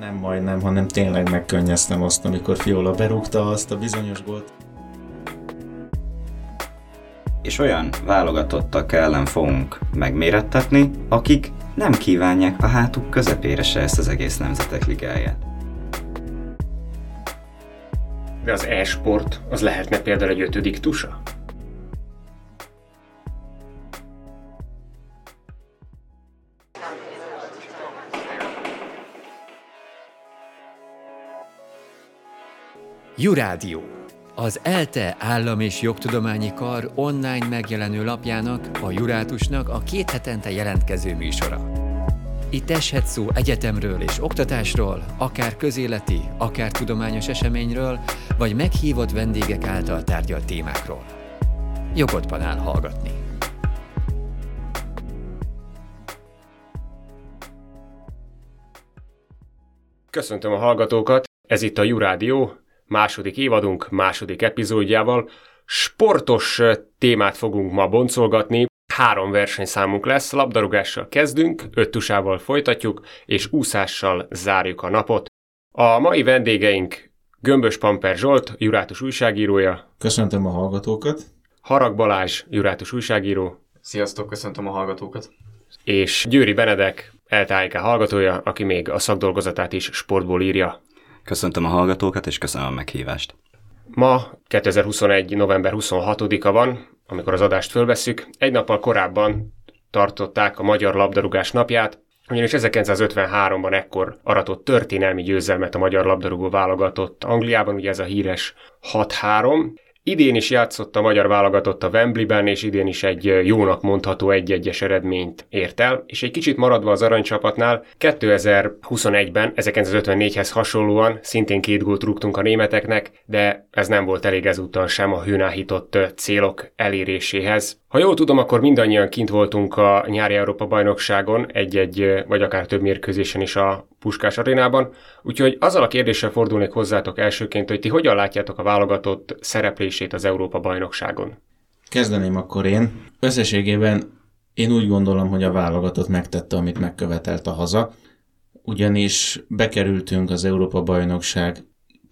Nem majdnem, hanem tényleg megkönnyeztem azt, amikor Fiola berúgta azt a bizonyos gólt. És olyan válogatottak ellen fogunk megmérettetni, akik nem kívánják a hátuk közepére se ezt az egész nemzetek ligáját. De az e-sport az lehetne például egy ötödik tusa? Jurádió, az ELTE állam és jogtudományi kar online megjelenő lapjának, a Jurátusnak a két hetente jelentkező műsora. Itt eshet szó egyetemről és oktatásról, akár közéleti, akár tudományos eseményről, vagy meghívott vendégek által tárgyalt témákról. Jogodban áll hallgatni. Köszöntöm a hallgatókat, ez itt a Jurádió, második évadunk második epizódjával. Sportos témát fogunk ma boncolgatni, három versenyszámunk lesz, labdarúgással kezdünk, öttusával folytatjuk, és úszással zárjuk a napot. A mai vendégeink Gömbös Pamper Zsolt, Jurátus újságírója. Köszöntöm a hallgatókat. Harag Balázs, Jurátus újságíró. Sziasztok, köszöntöm a hallgatókat. És Győri Benedek, LTIK hallgatója, aki még a szakdolgozatát is sportból írja. Köszöntöm a hallgatókat, és köszönöm a meghívást. Ma 2021. november 26-a van, amikor az adást fölveszük. Egy nappal korábban tartották a Magyar Labdarúgás napját, ugyanis 1953-ban ekkor aratott történelmi győzelmet a magyar labdarúgó válogatott Angliában, ugye ez a híres 6-3, Idén is játszott a magyar válogatott a Wembleyben, és idén is egy jónak mondható egy-egyes eredményt ért el, és egy kicsit maradva az aranycsapatnál, 2021-ben 1954-hez hasonlóan szintén két gólt rúgtunk a németeknek, de ez nem volt elég ezúttal sem a hőnáhított célok eléréséhez. Ha jól tudom, akkor mindannyian kint voltunk a nyári Európa bajnokságon, egy-egy vagy akár több mérkőzésen is a Puskás arénában, úgyhogy azzal a kérdéssel fordulnék hozzátok elsőként, hogy ti hogyan látjátok a válogatott szereplését az Európa bajnokságon? Kezdeném akkor én. Összességében én úgy gondolom, hogy a válogatott megtette, amit megkövetelt a haza, ugyanis bekerültünk az Európa bajnokság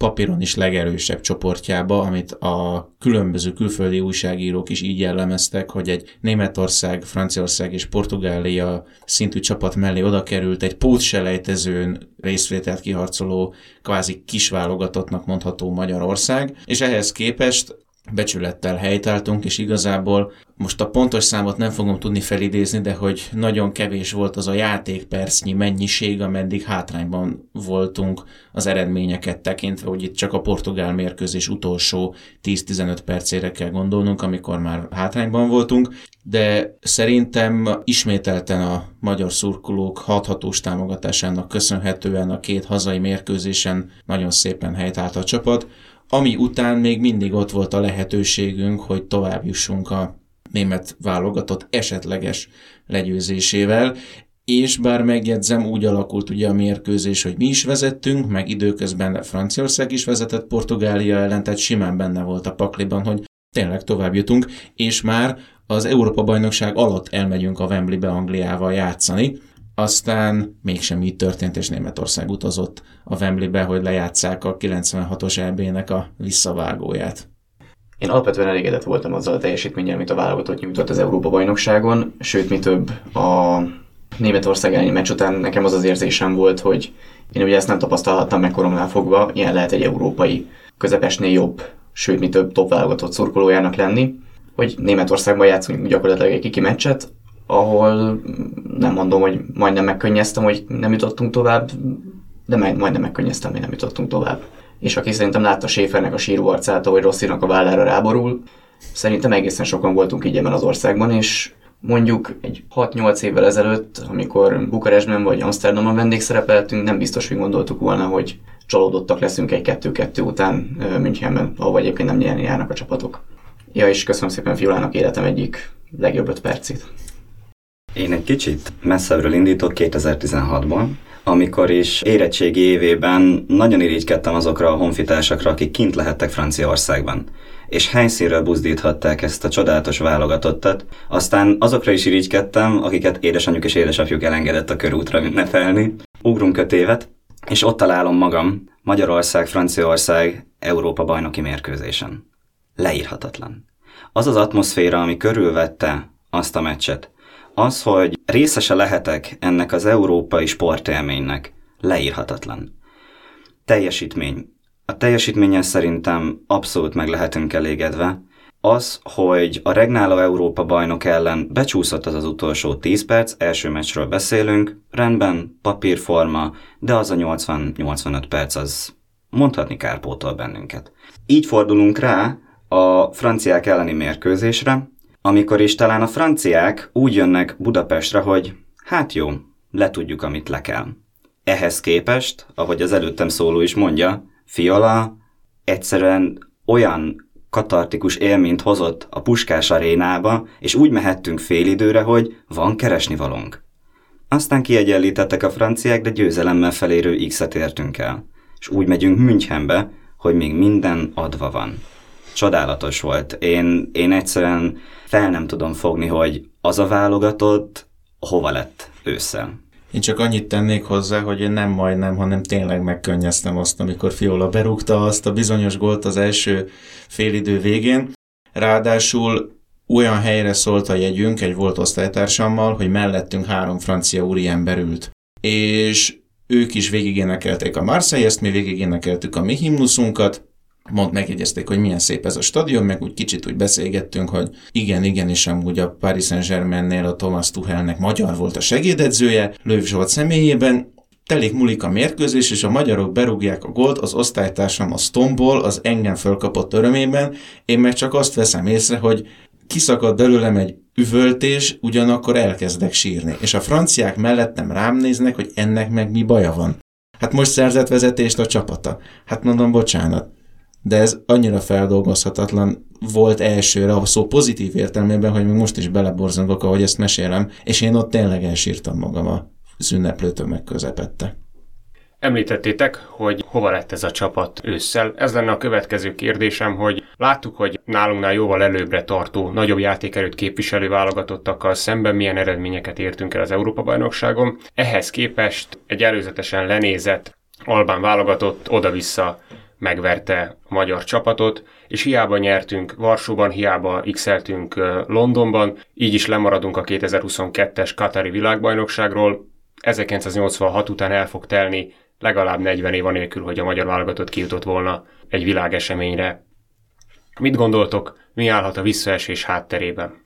papíron is legerősebb csoportjába, amit a különböző külföldi újságírók is így jellemeztek, hogy egy Németország, Franciaország és Portugália szintű csapat mellé oda került egy pótselejtezőn részvételt kiharcoló, kvázi kisválogatottnak mondható Magyarország, és ehhez képest becsülettel helytáltunk, és igazából most a pontos számot nem fogom tudni felidézni, de hogy nagyon kevés volt az a játékpercnyi mennyiség, ameddig hátrányban voltunk az eredményeket tekintve, hogy itt csak a portugál mérkőzés utolsó 10-15 percére kell gondolnunk, amikor már hátrányban voltunk, de szerintem ismételten a magyar szurkolók hathatós támogatásának köszönhetően a két hazai mérkőzésen nagyon szépen helytált a csapat, ami után még mindig ott volt a lehetőségünk, hogy tovább jussunk a német válogatott esetleges legyőzésével, és bár megjegyzem, úgy alakult ugye a mérkőzés, hogy mi is vezettünk, meg időközben Franciaország is vezetett Portugália ellen, tehát simán benne volt a pakliban, hogy tényleg tovább jutunk, és már az Európa-bajnokság alatt elmegyünk a Wembleybe Angliával játszani, aztán mégsem így történt, és Németország utazott a Wembleybe, hogy lejátszák a 96-os EB-nek a visszavágóját. Én alapvetően elégedett voltam azzal a teljesítménnyel, amit a válogatott nyújtott az Európa-bajnokságon, sőt, mi több, a Németország elleni meccs után nekem az az érzésem volt, hogy én ugye ezt nem tapasztalhattam meg koromnál fogva, ilyen lehet egy európai közepesnél jobb, sőt, mi több top válogatott szurkolójának lenni, hogy Németországban játszunk gyakorlatilag egy kiki meccset, ahol nem mondom, hogy majdnem megkönnyeztem, hogy nem jutottunk tovább, de majd, majdnem megkönnyeztem, hogy nem jutottunk tovább. És aki szerintem látta Schäfernek a síró arcát, ahogy Rosszinak a vállára ráborul, szerintem egészen sokan voltunk így ebben az országban, és mondjuk egy 6-8 évvel ezelőtt, amikor Bukarestben vagy Amsterdamban vendégszerepeltünk, nem biztos, hogy gondoltuk volna, hogy csalódottak leszünk egy 2-2 után Münchenben, ahol egyébként nem nyerni járnak a csapatok. Ja, és köszönöm szépen Fiolának életem egyik legjobb öt percét. Én egy kicsit messzebbről indítok 2016-ban, amikor is érettségi évében nagyon irigykedtem azokra a honfitársakra, akik kint lehettek Franciaországban és helyszínről buzdíthatták ezt a csodálatos válogatottat. Aztán azokra is irigykedtem, akiket édesanyjuk és édesapjuk elengedett a körútra ünnepelni. Ugrunk öt évet. és ott találom magam Magyarország, Franciaország Európa bajnoki mérkőzésen. Leírhatatlan. Az az atmoszféra, ami körülvette azt a meccset, az, hogy részese lehetek ennek az európai sportélménynek, leírhatatlan. Teljesítmény. A teljesítménnyel szerintem abszolút meg lehetünk elégedve. Az, hogy a Regnáló Európa bajnok ellen becsúszott az az utolsó 10 perc, első meccsről beszélünk, rendben, papírforma, de az a 80-85 perc az mondhatni kárpótol bennünket. Így fordulunk rá a franciák elleni mérkőzésre, amikor is talán a franciák úgy jönnek Budapestre, hogy hát jó, letudjuk, amit le kell. Ehhez képest, ahogy az előttem szóló is mondja, Fiola egyszerűen olyan katartikus élményt hozott a Puskás arénába, és úgy mehettünk félidőre, hogy van keresni valónk. Aztán kiegyenlítettek a franciák, de győzelemmel felérő X-et értünk el. És úgy megyünk Münchenbe, hogy még minden adva van. Csodálatos volt. Én, én egyszerűen fel nem tudom fogni, hogy az a válogatott hova lett ősszel. Én csak annyit tennék hozzá, hogy én nem majdnem, hanem tényleg megkönnyeztem azt, amikor Fiola berúgta azt a bizonyos gólt az első félidő végén. Ráadásul olyan helyre szólt a jegyünk egy volt osztálytársammal, hogy mellettünk három francia úriember ült. És ők is végigénekelték a Marseille-ezt, mi végigénekeltük a mi himnuszunkat, mond megjegyezték, hogy milyen szép ez a stadion, meg úgy kicsit úgy beszélgettünk, hogy igen, igen, és amúgy a Paris Saint-Germainnél a Thomas Tuchelnek magyar volt a segédedzője, Lőv Zsolt személyében, telik múlik a mérkőzés, és a magyarok berúgják a gólt, az osztálytársam a Stomból, az engem fölkapott örömében, én meg csak azt veszem észre, hogy kiszakad belőlem egy üvöltés, ugyanakkor elkezdek sírni. És a franciák mellettem rám néznek, hogy ennek meg mi baja van. Hát most szerzett vezetést a csapata. Hát mondom, bocsánat de ez annyira feldolgozhatatlan volt elsőre, a szó pozitív értelmében, hogy még most is beleborzongok, ahogy ezt mesélem, és én ott tényleg elsírtam magam a ünneplő tömeg közepette. Említettétek, hogy hova lett ez a csapat ősszel. Ez lenne a következő kérdésem, hogy láttuk, hogy nálunknál jóval előbbre tartó, nagyobb játékerőt képviselő válogatottakkal szemben milyen eredményeket értünk el az Európa-bajnokságon. Ehhez képest egy előzetesen lenézett Albán válogatott oda-vissza megverte a magyar csapatot, és hiába nyertünk Varsóban, hiába x Londonban, így is lemaradunk a 2022-es Katari világbajnokságról. 1986 után el fog telni legalább 40 év anélkül, hogy a magyar válogatott kijutott volna egy világeseményre. Mit gondoltok, mi állhat a visszaesés hátterében?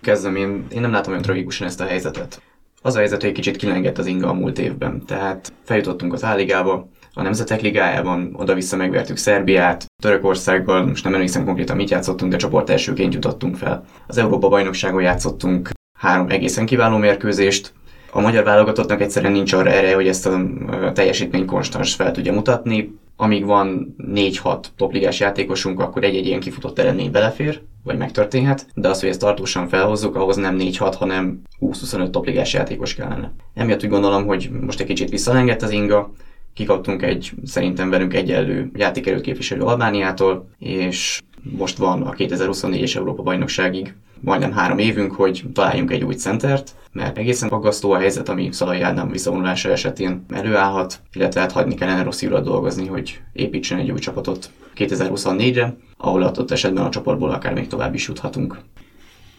Kezdem, én, én nem látom olyan tragikusan ezt a helyzetet. Az a helyzet, hogy egy kicsit kilengett az inga a múlt évben. Tehát feljutottunk az Áligába, a Nemzetek Ligájában oda-vissza megvertük Szerbiát, Törökországgal, most nem emlékszem konkrétan mit játszottunk, de csoport elsőként jutottunk fel. Az Európa bajnokságon játszottunk három egészen kiváló mérkőzést, a magyar válogatottnak egyszerűen nincs arra erre, hogy ezt a teljesítmény konstans fel tudja mutatni. Amíg van 4-6 topligás játékosunk, akkor egy-egy ilyen kifutott eredmény belefér, vagy megtörténhet, de az, hogy ezt tartósan felhozzuk, ahhoz nem 4-6, hanem 20-25 topligás játékos kellene. Emiatt úgy gondolom, hogy most egy kicsit visszalengett az inga, kikaptunk egy szerintem velünk egyenlő játékerőt képviselő Albániától, és most van a 2024-es Európa bajnokságig majdnem három évünk, hogy találjunk egy új centert, mert egészen aggasztó a helyzet, ami Szalai Ádám visszavonulása esetén előállhat, illetve hát hagyni kellene rossz dolgozni, hogy építsen egy új csapatot 2024-re, ahol adott esetben a csoportból akár még tovább is juthatunk.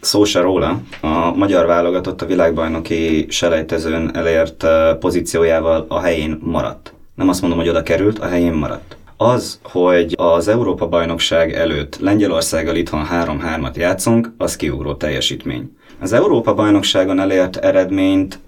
Szó se róla, a magyar válogatott a világbajnoki selejtezőn elért eh, pozíciójával a helyén maradt nem azt mondom, hogy oda került, a helyén maradt. Az, hogy az Európa-bajnokság előtt Lengyelországgal itthon 3-3-at játszunk, az kiugró teljesítmény. Az Európa-bajnokságon elért eredményt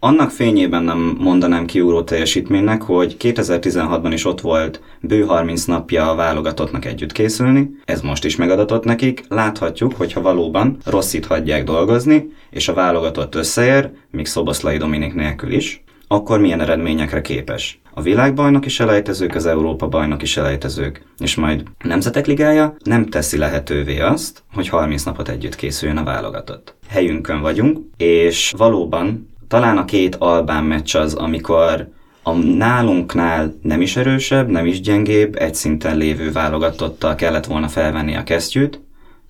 annak fényében nem mondanám kiugró teljesítménynek, hogy 2016-ban is ott volt bő 30 napja a válogatottnak együtt készülni, ez most is megadatott nekik, láthatjuk, hogyha valóban rosszit hagyják dolgozni, és a válogatott összeér, míg Szoboszlai Dominik nélkül is, akkor milyen eredményekre képes. A világbajnoki selejtezők, az Európa bajnoki selejtezők, és majd a Nemzetek Ligája nem teszi lehetővé azt, hogy 30 napot együtt készüljön a válogatott. Helyünkön vagyunk, és valóban talán a két albán meccs az, amikor a nálunknál nem is erősebb, nem is gyengébb, egy szinten lévő válogatottal kellett volna felvenni a kesztyűt,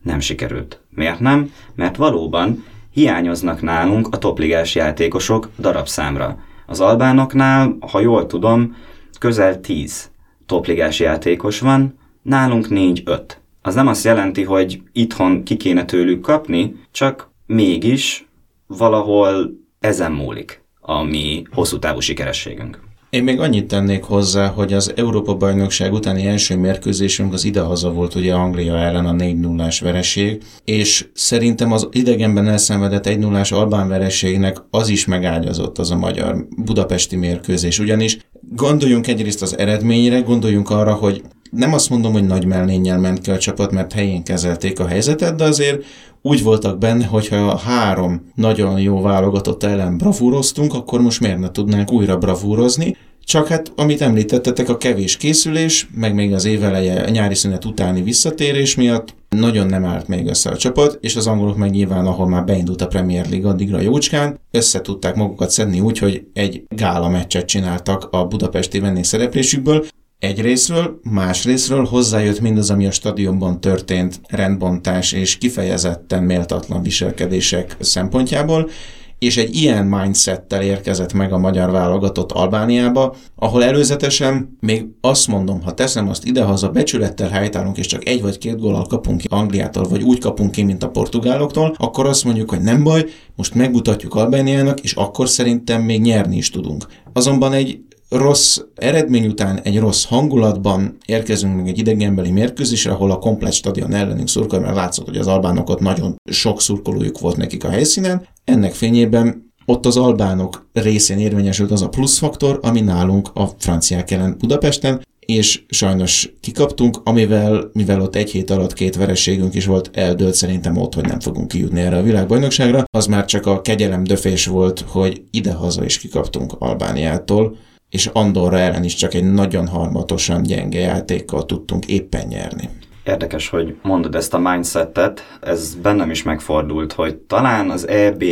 nem sikerült. Miért nem? Mert valóban hiányoznak nálunk a topligás játékosok darabszámra Az albánoknál, ha jól tudom, közel 10 topligás játékos van, nálunk 4-5. Az nem azt jelenti, hogy itthon ki kéne tőlük kapni, csak mégis valahol ezen múlik a mi hosszú távú sikerességünk. Én még annyit tennék hozzá, hogy az Európa-bajnokság utáni első mérkőzésünk az idehaza volt ugye Anglia ellen a 4 0 vereség, és szerintem az idegenben elszenvedett 1 0 albán vereségnek az is megágyazott az a magyar budapesti mérkőzés, ugyanis gondoljunk egyrészt az eredményre, gondoljunk arra, hogy nem azt mondom, hogy nagy mellénnyel ment ki a csapat, mert helyén kezelték a helyzetet, de azért úgy voltak benne, hogyha három nagyon jó válogatott ellen bravúroztunk, akkor most miért ne tudnánk újra bravúrozni, csak hát, amit említettetek, a kevés készülés, meg még az éveleje a nyári szünet utáni visszatérés miatt nagyon nem állt még össze a csapat, és az angolok meg nyilván, ahol már beindult a Premier League addigra jócskán, össze tudták magukat szedni úgy, hogy egy gála meccset csináltak a budapesti vendégszereplésükből, egy részről, más részről hozzájött mindaz, ami a stadionban történt rendbontás és kifejezetten méltatlan viselkedések szempontjából, és egy ilyen mindsettel érkezett meg a magyar válogatott Albániába, ahol előzetesen még azt mondom, ha teszem azt idehaza, becsülettel helytállunk, és csak egy vagy két gólal kapunk ki Angliától, vagy úgy kapunk ki, mint a portugáloktól, akkor azt mondjuk, hogy nem baj, most megmutatjuk Albániának, és akkor szerintem még nyerni is tudunk. Azonban egy rossz eredmény után egy rossz hangulatban érkezünk meg egy idegenbeli mérkőzésre, ahol a komplet stadion ellenünk szurkol, mert látszott, hogy az albánok ott nagyon sok szurkolójuk volt nekik a helyszínen. Ennek fényében ott az albánok részén érvényesült az a pluszfaktor, ami nálunk a franciák ellen Budapesten, és sajnos kikaptunk, amivel, mivel ott egy hét alatt két vereségünk is volt, eldőlt szerintem ott, hogy nem fogunk kijutni erre a világbajnokságra. Az már csak a kegyelem döfés volt, hogy ide-haza is kikaptunk Albániától, és Andorra ellen is csak egy nagyon harmatosan gyenge játékkal tudtunk éppen nyerni. Érdekes, hogy mondod ezt a mindsetet, ez bennem is megfordult, hogy talán az EB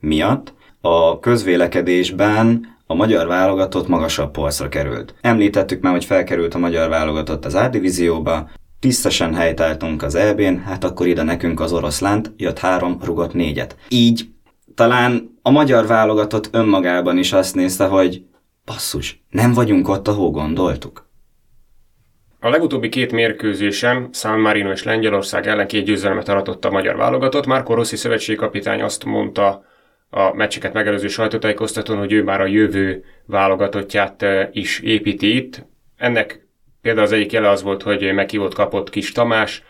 miatt a közvélekedésben a magyar válogatott magasabb polcra került. Említettük már, hogy felkerült a magyar válogatott az A-divízióba, tisztesen helytáltunk az EB-n, hát akkor ide nekünk az oroszlánt, jött három, rugott négyet. Így talán a magyar válogatott önmagában is azt nézte, hogy Basszus, nem vagyunk ott, ahol gondoltuk. A legutóbbi két mérkőzésen San Marino és Lengyelország ellen két győzelmet aratott a magyar válogatott. Márko Rossi szövetségkapitány azt mondta a meccseket megelőző sajtótájékoztatón, hogy ő már a jövő válogatottját eh, is építi itt. Ennek például az egyik jele az volt, hogy meghívott kapott Kis Tamás,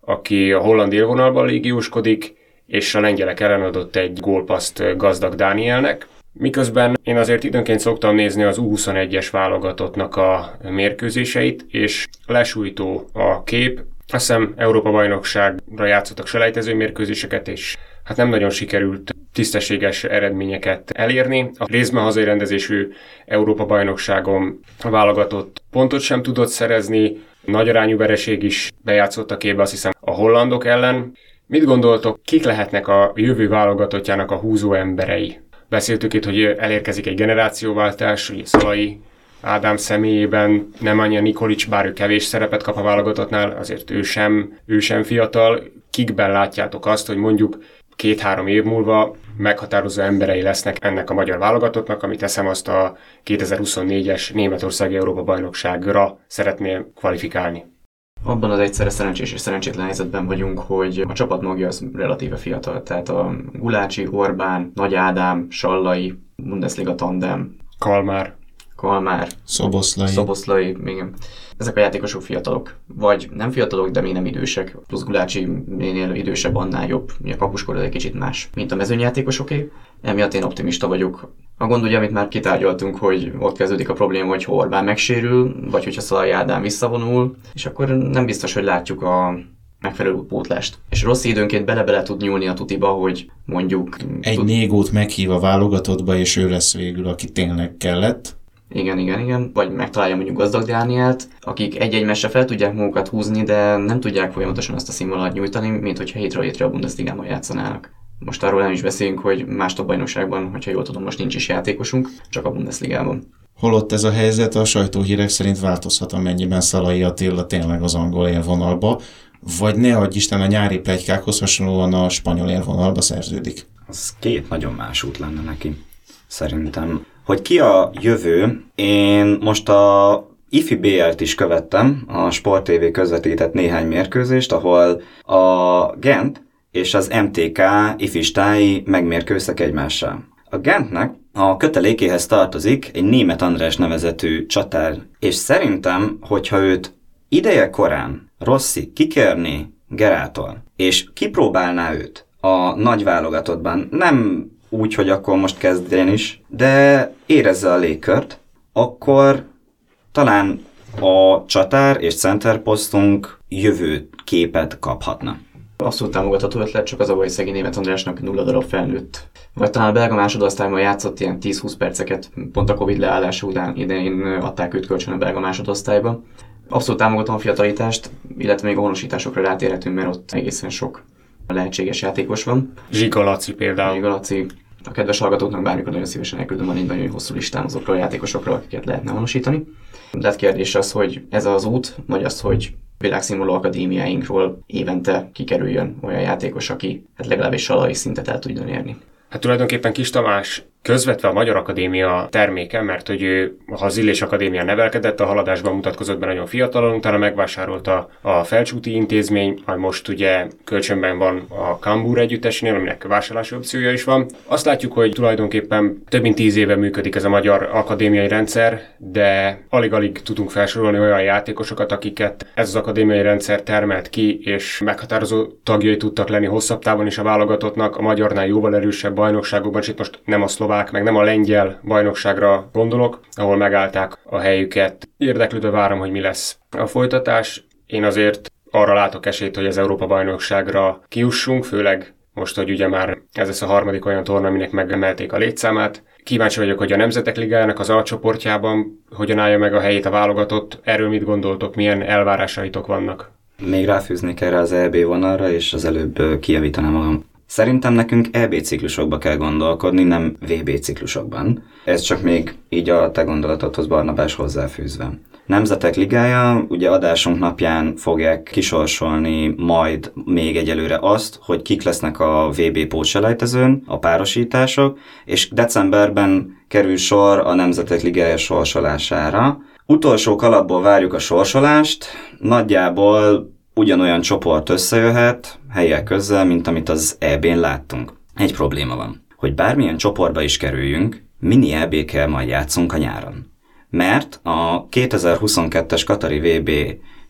aki a holland élvonalban légióskodik, és a lengyelek ellen adott egy gólpaszt gazdag Dánielnek. Miközben én azért időnként szoktam nézni az U21-es válogatottnak a mérkőzéseit, és lesújtó a kép. Azt hiszem Európa-bajnokságra játszottak selejtező mérkőzéseket, és hát nem nagyon sikerült tisztességes eredményeket elérni. A részben hazai rendezésű Európa-bajnokságon válogatott pontot sem tudott szerezni, nagy arányú vereség is bejátszott a képbe, azt hiszem a hollandok ellen. Mit gondoltok, kik lehetnek a jövő válogatottjának a húzó emberei? Beszéltük itt, hogy elérkezik egy generációváltás, ugye Szalai Ádám személyében nem annyi a Nikolics, bár ő kevés szerepet kap a válogatottnál, azért ő sem, ő sem fiatal. Kikben látjátok azt, hogy mondjuk két-három év múlva meghatározó emberei lesznek ennek a magyar válogatottnak, amit teszem azt a 2024-es Németországi Európa bajnokságra szeretné kvalifikálni. Abban az egyszerre szerencsés és szerencsétlen helyzetben vagyunk, hogy a csapat magja az relatíve fiatal. Tehát a Gulácsi, Orbán, Nagy Ádám, Sallai, Bundesliga tandem, Kalmár, Kalmár, Szoboszlai. Szoboszlai, igen. Ezek a játékosok fiatalok. Vagy nem fiatalok, de még nem idősek. Plusz Gulácsi minél idősebb, annál jobb. Ugye a kapuskor egy kicsit más, mint a mezőnyjátékosoké. Emiatt én optimista vagyok. A gond ugye, amit már kitárgyaltunk, hogy ott kezdődik a probléma, hogy ha Orbán megsérül, vagy hogyha Szalai Ádám visszavonul, és akkor nem biztos, hogy látjuk a megfelelő pótlást. És rossz időnként bele-bele tud nyúlni a tutiba, hogy mondjuk... Egy tud... négót meghív a válogatottba, és ő lesz végül, aki tényleg kellett. Igen, igen, igen. Vagy megtalálja mondjuk Gazdag Dánielt, akik egy-egy mese fel tudják magukat húzni, de nem tudják folyamatosan azt a színvonalat nyújtani, mint hogyha hétről hétre a Bundesligában játszanának. Most arról nem is beszélünk, hogy más top bajnokságban, hogyha jól tudom, most nincs is játékosunk, csak a Bundesligában. Holott ez a helyzet a sajtóhírek szerint változhat, amennyiben Szalai Attila tényleg az angol élvonalba, vagy ne adj Isten a nyári plegykákhoz hasonlóan a spanyol élvonalba szerződik. Az két nagyon más út lenne neki. szerintem. Hogy ki a jövő, én most a IFI BL-t is követtem, a Sport TV közvetített néhány mérkőzést, ahol a Gent és az MTK ifistái megmérkőztek egymással. A Gentnek a kötelékéhez tartozik egy német András nevezetű csatár, és szerintem, hogyha őt ideje korán Rossi kikérni Gerától, és kipróbálná őt a nagy válogatottban, nem úgy, hogy akkor most kezdjen is, de érezze a légkört, akkor talán a csatár és center posztunk jövő képet kaphatna. Abszolút támogatható ötlet, csak az a baj, hogy szegény német Andrásnak nulla darab felnőtt. Vagy talán a belga másodosztályban játszott ilyen 10-20 perceket, pont a Covid leállása után idején adták őt kölcsön a belga másodosztályba. Abszolút támogatom a fiatalitást, illetve még a honosításokra rátérhetünk, mert ott egészen sok lehetséges játékos van. Zsiga Laci például. Zsiga Laci, a kedves hallgatóknak bármikor nagyon szívesen elküldöm, egy nagyon hosszú listám azokról a játékosokról, akiket lehetne honosítani. De hát kérdés az, hogy ez az út, vagy az, hogy világszínvonalú akadémiáinkról évente kikerüljön olyan játékos, aki hát legalábbis salai szintet el tudjon érni. Hát tulajdonképpen Kis Tamás közvetve a Magyar Akadémia terméke, mert hogy ő, ha az Illés Akadémia nevelkedett, a haladásban mutatkozott be nagyon fiatalon, utána megvásárolta a Felcsúti Intézmény, majd most ugye kölcsönben van a Kambur együttesnél, aminek vásárlási opciója is van. Azt látjuk, hogy tulajdonképpen több mint tíz éve működik ez a magyar akadémiai rendszer, de alig-alig tudunk felsorolni olyan játékosokat, akiket ez az akadémiai rendszer termelt ki, és meghatározó tagjai tudtak lenni hosszabb távon is a válogatottnak, a magyarnál jóval erősebb bajnokságokban, és itt most nem a szlovák meg nem a lengyel bajnokságra gondolok, ahol megállták a helyüket. Érdeklődve várom, hogy mi lesz a folytatás. Én azért arra látok esélyt, hogy az Európa bajnokságra kiussunk, főleg most, hogy ugye már ez lesz a harmadik olyan torna, aminek megemelték a létszámát. Kíváncsi vagyok, hogy a Nemzetek Ligájának az alcsoportjában hogyan állja meg a helyét a válogatott. Erről mit gondoltok, milyen elvárásaitok vannak? Még ráfűznék erre az EB vonalra, és az előbb kijavítanám magam. Szerintem nekünk EB ciklusokba kell gondolkodni, nem VB ciklusokban. Ez csak még így a te gondolatodhoz Barnabás hozzáfűzve. Nemzetek Ligája, ugye adásunk napján fogják kisorsolni majd még egyelőre azt, hogy kik lesznek a VB pótselejtezőn, a párosítások, és decemberben kerül sor a Nemzetek Ligája sorsolására. Utolsó kalapból várjuk a sorsolást, nagyjából ugyanolyan csoport összejöhet, helyek közel, mint amit az EB-n láttunk. Egy probléma van, hogy bármilyen csoportba is kerüljünk, mini EB kell majd játszunk a nyáron. Mert a 2022-es Katari VB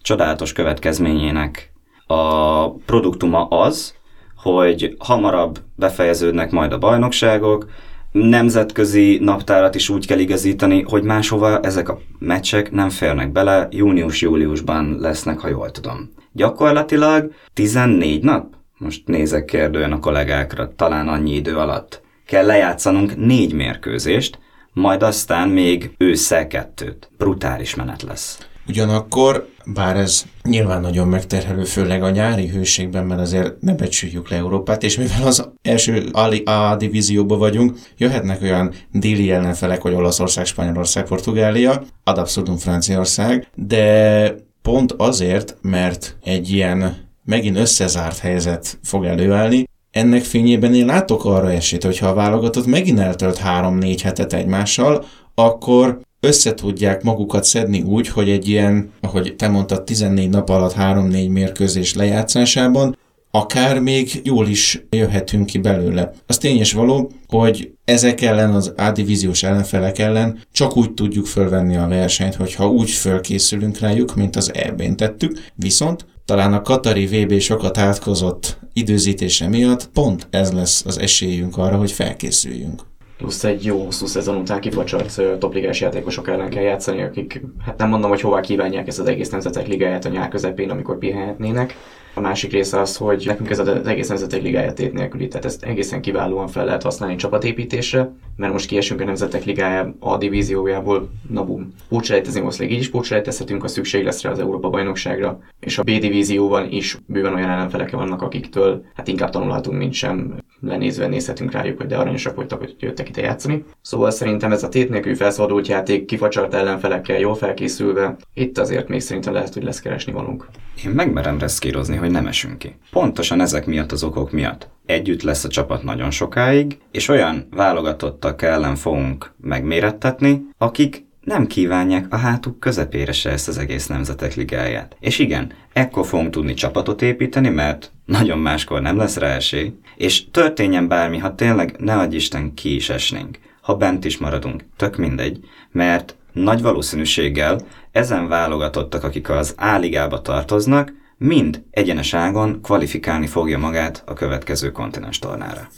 csodálatos következményének a produktuma az, hogy hamarabb befejeződnek majd a bajnokságok, nemzetközi naptárat is úgy kell igazítani, hogy máshova ezek a meccsek nem férnek bele, június-júliusban lesznek, ha jól tudom. Gyakorlatilag 14 nap? Most nézek kérdően a kollégákra, talán annyi idő alatt. Kell lejátszanunk négy mérkőzést, majd aztán még ősszel kettőt. Brutális menet lesz. Ugyanakkor, bár ez nyilván nagyon megterhelő, főleg a nyári hőségben, mert azért ne becsüljük le Európát, és mivel az első A divízióban vagyunk, jöhetnek olyan déli ellenfelek, hogy Olaszország, Spanyolország, Portugália, ad abszurdum Franciaország, de pont azért, mert egy ilyen megint összezárt helyzet fog előállni, ennek fényében én látok arra esélyt, hogyha a válogatott megint eltölt 3-4 hetet egymással, akkor össze tudják magukat szedni úgy, hogy egy ilyen, ahogy te mondtad, 14 nap alatt 3-4 mérkőzés lejátszásában akár még jól is jöhetünk ki belőle. Az tényes való, hogy ezek ellen, az A-divíziós ellenfelek ellen csak úgy tudjuk fölvenni a versenyt, hogyha úgy fölkészülünk rájuk, mint az EB-n tettük, viszont talán a Katari VB sokat átkozott időzítése miatt pont ez lesz az esélyünk arra, hogy felkészüljünk plusz egy jó hosszú szezon után kifacsart topligás játékosok ellen kell játszani, akik hát nem mondom, hogy hová kívánják ezt az egész nemzetek ligáját a nyár közepén, amikor pihenhetnének. A másik része az, hogy nekünk ez az egész nemzetek ligája tét nélküli, tehát ezt egészen kiválóan fel lehet használni csapatépítésre, mert most kiesünk a nemzetek ligája a divíziójából, na bum. Pótselejtezni most így is pótselejtezhetünk, a szükség lesz rá az Európa bajnokságra, és a B divízióban is bőven olyan ellenfelek vannak, akiktől hát inkább tanulhatunk, mint sem lenézve nézhetünk rájuk, hogy de aranyosak voltak, hogy jöttek ide játszani. Szóval szerintem ez a tét nélkül felszabadult játék, kifacsart ellenfelekkel, jól felkészülve, itt azért még szerintem lehet, hogy lesz keresni valunk. Én megmerem reszkírozni, hogy nem esünk ki. Pontosan ezek miatt az okok miatt. együtt lesz a csapat nagyon sokáig, és olyan válogatottak ellen fogunk megmérettetni, akik nem kívánják a hátuk közepére se ezt az egész nemzetek ligáját. És igen, ekkor fogunk tudni csapatot építeni, mert nagyon máskor nem lesz rá esély, és történjen bármi, ha tényleg ne adj Isten ki is esnénk. Ha bent is maradunk, tök mindegy, mert nagy valószínűséggel ezen válogatottak, akik az A-ligába tartoznak, mind egyenes ágon kvalifikálni fogja magát a következő kontinens tornára.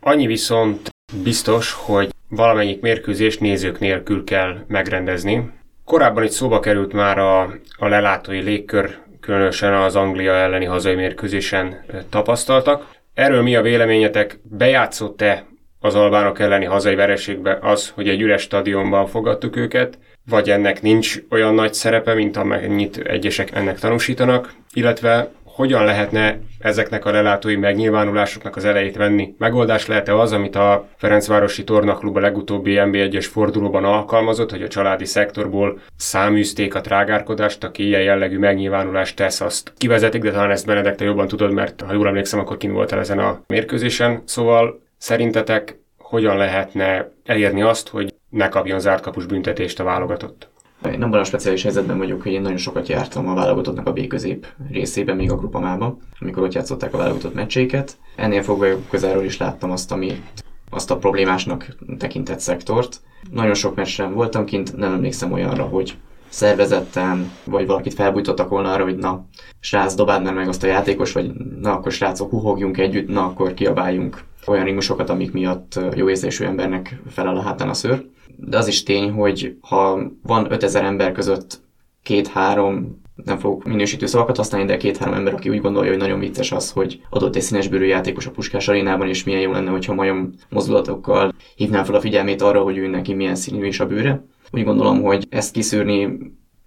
Annyi viszont biztos, hogy valamelyik mérkőzést nézők nélkül kell megrendezni. Korábban itt szóba került már a, a lelátói légkör, különösen az Anglia elleni hazai mérkőzésen tapasztaltak. Erről mi a véleményetek? Bejátszott-e az albánok elleni hazai vereségbe az, hogy egy üres stadionban fogadtuk őket, vagy ennek nincs olyan nagy szerepe, mint amennyit egyesek ennek tanúsítanak, illetve hogyan lehetne ezeknek a lelátói megnyilvánulásoknak az elejét venni? Megoldás lehet-e az, amit a Ferencvárosi Tornaklub a legutóbbi NB1-es fordulóban alkalmazott, hogy a családi szektorból száműzték a trágárkodást, aki ilyen jellegű megnyilvánulást tesz, azt kivezetik, de talán ezt Benedekte jobban tudod, mert ha jól emlékszem, akkor kin voltál ezen a mérkőzésen. Szóval szerintetek hogyan lehetne elérni azt, hogy ne kapjon zárt kapus büntetést a válogatott? Én nem olyan speciális helyzetben vagyok, hogy én nagyon sokat jártam a válogatottnak a B-közép részében, még a grupamába, amikor ott játszották a válogatott meccseiket. Ennél fogva közelről is láttam azt, amit azt a problémásnak tekintett szektort. Nagyon sok meccsen voltam kint, nem emlékszem olyanra, hogy szervezetten, vagy valakit felbújtottak volna arra, hogy na, srác, dobáld már meg azt a játékos, vagy na, akkor srácok, huhogjunk együtt, na, akkor kiabáljunk olyan ritmusokat, amik miatt jó érzésű embernek felel a hátán a szőr de az is tény, hogy ha van 5000 ember között két-három, nem fogok minősítő szavakat használni, de két-három ember, aki úgy gondolja, hogy nagyon vicces az, hogy adott egy színesbőrű játékos a Puskás arénában, és milyen jó lenne, hogyha majom mozdulatokkal hívnám fel a figyelmét arra, hogy ő neki milyen színű is a bőre. Úgy gondolom, hogy ezt kiszűrni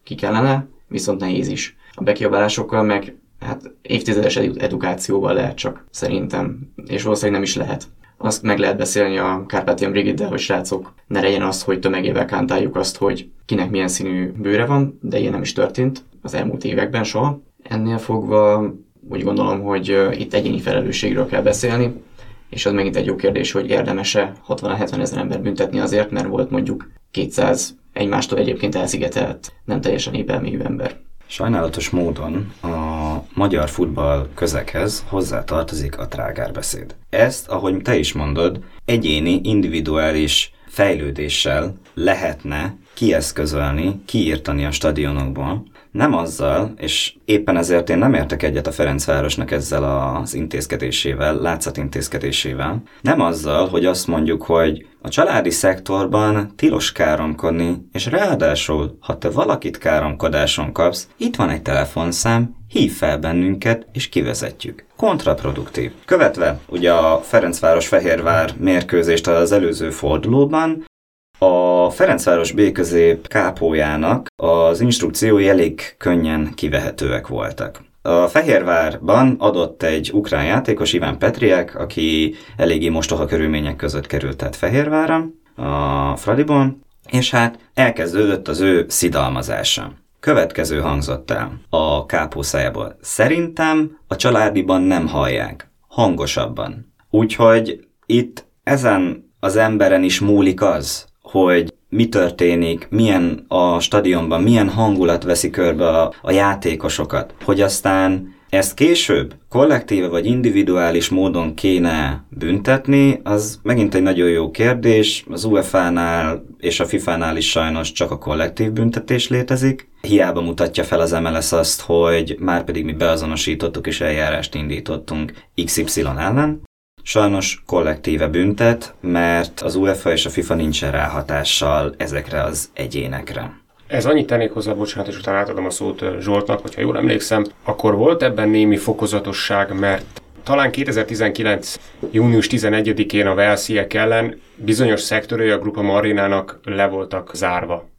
ki kellene, viszont nehéz is. A bekiabálásokkal meg hát évtizedes edukációval lehet csak szerintem, és valószínűleg nem is lehet azt meg lehet beszélni a Carpathian Brigiddel, hogy srácok, ne legyen az, hogy tömegével kántáljuk azt, hogy kinek milyen színű bőre van, de ilyen nem is történt az elmúlt években soha. Ennél fogva úgy gondolom, hogy itt egyéni felelősségről kell beszélni, és az megint egy jó kérdés, hogy érdemese 60-70 ezer ember büntetni azért, mert volt mondjuk 200 egymástól egyébként elszigetelt, nem teljesen épelmélyű ember. Sajnálatos módon a magyar futball közekhez hozzátartozik a trágárbeszéd. Ezt, ahogy te is mondod, egyéni, individuális fejlődéssel lehetne kieszközölni, kiírtani a stadionokból, nem azzal, és éppen ezért én nem értek egyet a Ferencvárosnak ezzel az intézkedésével, látszat intézkedésével, nem azzal, hogy azt mondjuk, hogy a családi szektorban tilos káromkodni, és ráadásul, ha te valakit káromkodáson kapsz, itt van egy telefonszám, hív fel bennünket, és kivezetjük. Kontraproduktív. Követve ugye a Ferencváros-Fehérvár mérkőzést az előző fordulóban, a Ferencváros B közép kápójának az instrukciói elég könnyen kivehetőek voltak. A Fehérvárban adott egy ukrán játékos, Iván Petriek, aki eléggé mostoha körülmények között került tehát Fehérvára, a Fradiban, és hát elkezdődött az ő szidalmazása. Következő hangzott el a kápószájából. Szerintem a családiban nem hallják. Hangosabban. Úgyhogy itt ezen az emberen is múlik az, hogy mi történik, milyen a stadionban, milyen hangulat veszi körbe a, a játékosokat, hogy aztán ezt később kollektíve vagy individuális módon kéne büntetni, az megint egy nagyon jó kérdés. Az UEFA-nál és a FIFA-nál is sajnos csak a kollektív büntetés létezik. Hiába mutatja fel az MLS azt, hogy már pedig mi beazonosítottuk és eljárást indítottunk XY ellen. Sajnos kollektíve büntet, mert az UEFA és a FIFA nincsen ráhatással ezekre az egyénekre. Ez annyit tennék hozzá, bocsánat, és utána átadom a szót Zsoltnak, hogyha jól emlékszem, akkor volt ebben némi fokozatosság, mert talán 2019. június 11-én a Velsziek ellen bizonyos szektorai a Grupa Marinának le voltak zárva.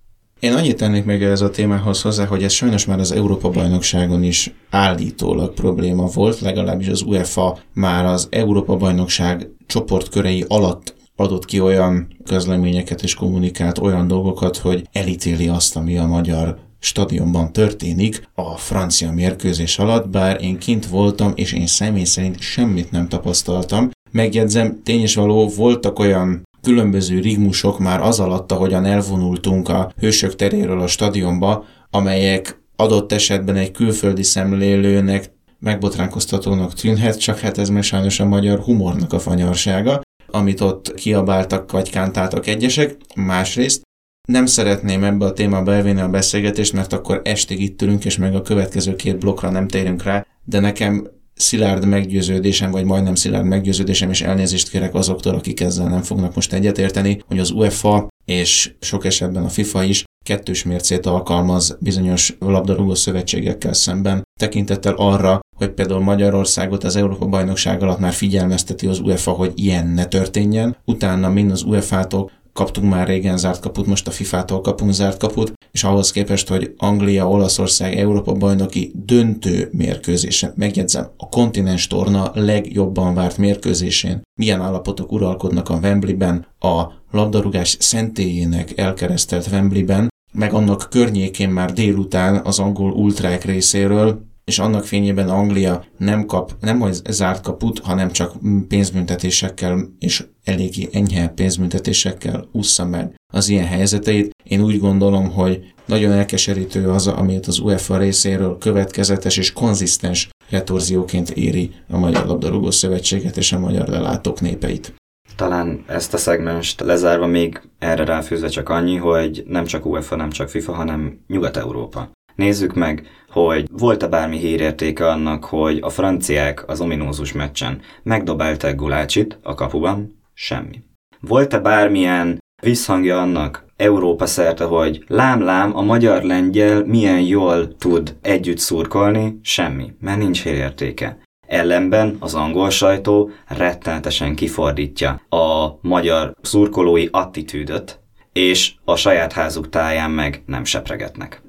Én annyit tennék még ez a témához hozzá, hogy ez sajnos már az Európa-bajnokságon is állítólag probléma volt, legalábbis az UEFA már az Európa-bajnokság csoportkörei alatt adott ki olyan közleményeket és kommunikált olyan dolgokat, hogy elítéli azt, ami a magyar stadionban történik a francia mérkőzés alatt, bár én kint voltam, és én személy szerint semmit nem tapasztaltam. Megjegyzem, tényes való, voltak olyan különböző rigmusok már az alatt, ahogyan elvonultunk a hősök teréről a stadionba, amelyek adott esetben egy külföldi szemlélőnek megbotránkoztatónak tűnhet, csak hát ez meg sajnos a magyar humornak a fanyarsága, amit ott kiabáltak vagy kántáltak egyesek. Másrészt nem szeretném ebbe a témába elvinni a beszélgetést, mert akkor estig itt ülünk, és meg a következő két blokkra nem térünk rá, de nekem szilárd meggyőződésem, vagy majdnem szilárd meggyőződésem, és elnézést kérek azoktól, akik ezzel nem fognak most egyetérteni, hogy az UEFA és sok esetben a FIFA is kettős mércét alkalmaz bizonyos labdarúgó szövetségekkel szemben, tekintettel arra, hogy például Magyarországot az Európa bajnokság alatt már figyelmezteti az UEFA, hogy ilyen ne történjen, utána mind az UEFA-tól kaptunk már régen zárt kaput, most a FIFA-tól kapunk zárt kaput, és ahhoz képest, hogy Anglia, Olaszország, Európa bajnoki döntő mérkőzésen, megjegyzem, a kontinens torna legjobban várt mérkőzésén, milyen állapotok uralkodnak a Wembleyben, a labdarúgás szentélyének elkeresztelt Wembleyben, meg annak környékén már délután az angol ultrák részéről, és annak fényében Anglia nem kap, nem hogy zárt kaput, hanem csak pénzbüntetésekkel és eléggé enyhe pénzbüntetésekkel ússza meg az ilyen helyzeteit. Én úgy gondolom, hogy nagyon elkeserítő az, amit az UEFA részéről következetes és konzisztens retorzióként éri a Magyar Labdarúgó Szövetséget és a magyar lelátók népeit. Talán ezt a szegmest lezárva még erre ráfűzve csak annyi, hogy nem csak UEFA, nem csak FIFA, hanem Nyugat-Európa. Nézzük meg, hogy volt-e bármi hírértéke annak, hogy a franciák az ominózus meccsen megdobálták Gulácsit a kapuban? Semmi. Volt-e bármilyen visszhangja annak Európa szerte, hogy lám-lám a magyar-lengyel milyen jól tud együtt szurkolni? Semmi, mert nincs hírértéke. Ellenben az angol sajtó rettenetesen kifordítja a magyar szurkolói attitűdöt, és a saját házuk táján meg nem sepregetnek.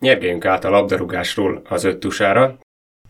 Nyergéljünk át a labdarúgásról az öttusára.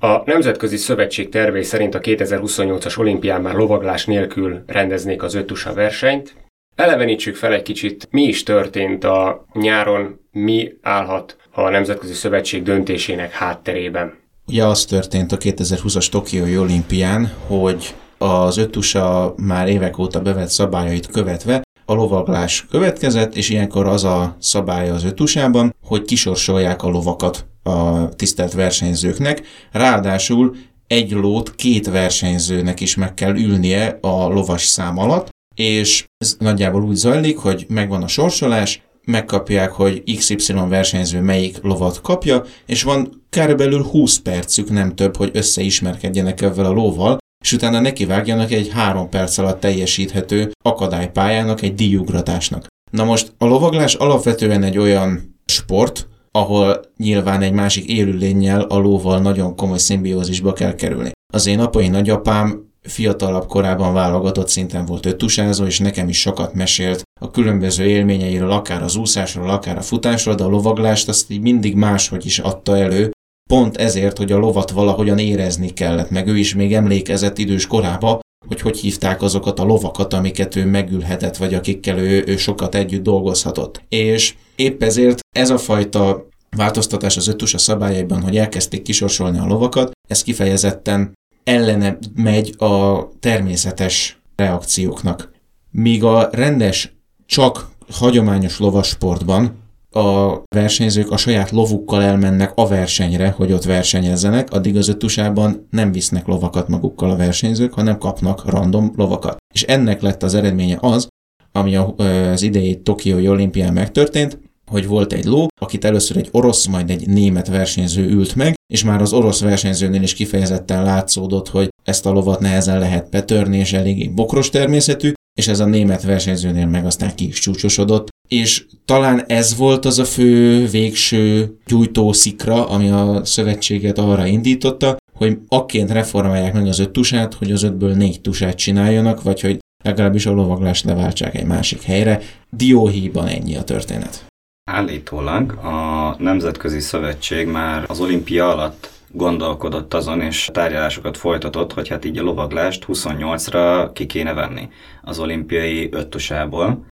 A Nemzetközi Szövetség tervei szerint a 2028-as olimpián már lovaglás nélkül rendeznék az öttusa versenyt. Elevenítsük fel egy kicsit, mi is történt a nyáron, mi állhat a Nemzetközi Szövetség döntésének hátterében. Ugye az történt a 2020-as Tokiói olimpián, hogy az öttusa már évek óta bevett szabályait követve a lovaglás következett, és ilyenkor az a szabálya az ötusában, hogy kisorsolják a lovakat a tisztelt versenyzőknek, ráadásul egy lót két versenyzőnek is meg kell ülnie a lovas szám alatt, és ez nagyjából úgy zajlik, hogy megvan a sorsolás, megkapják, hogy XY versenyző melyik lovat kapja, és van körülbelül 20 percük, nem több, hogy összeismerkedjenek ezzel a lóval, és utána nekivágjanak egy három perc alatt teljesíthető akadálypályának, egy díjugratásnak. Na most a lovaglás alapvetően egy olyan sport, ahol nyilván egy másik élőlényel, a lóval nagyon komoly szimbiózisba kell kerülni. Az én apai nagyapám fiatalabb korában válogatott szinten volt öttusázó, és nekem is sokat mesélt a különböző élményeiről, akár az úszásról, akár a futásról, de a lovaglást azt így mindig máshogy is adta elő, pont ezért, hogy a lovat valahogyan érezni kellett, meg ő is még emlékezett idős korába, hogy hogy hívták azokat a lovakat, amiket ő megülhetett, vagy akikkel ő, ő sokat együtt dolgozhatott. És épp ezért ez a fajta változtatás az ötusa szabályaiban, hogy elkezdték kisorsolni a lovakat, ez kifejezetten ellene megy a természetes reakcióknak. Míg a rendes, csak hagyományos lovasportban a versenyzők a saját lovukkal elmennek a versenyre, hogy ott versenyezzenek, addig az öttusában nem visznek lovakat magukkal a versenyzők, hanem kapnak random lovakat. És ennek lett az eredménye az, ami az idei Tokiói olimpián megtörtént, hogy volt egy ló, akit először egy orosz, majd egy német versenyző ült meg, és már az orosz versenyzőnél is kifejezetten látszódott, hogy ezt a lovat nehezen lehet betörni, és eléggé bokros természetű, és ez a német versenyzőnél meg aztán ki is csúcsosodott, és talán ez volt az a fő végső gyújtószikra, ami a szövetséget arra indította, hogy akként reformálják meg az öt tusát, hogy az ötből négy tusát csináljanak, vagy hogy legalábbis a lovaglást leváltsák egy másik helyre. Dióhéjban ennyi a történet. Állítólag a Nemzetközi Szövetség már az olimpia alatt gondolkodott azon, és tárgyalásokat folytatott, hogy hát így a lovaglást 28-ra ki kéne venni az olimpiai öttusából,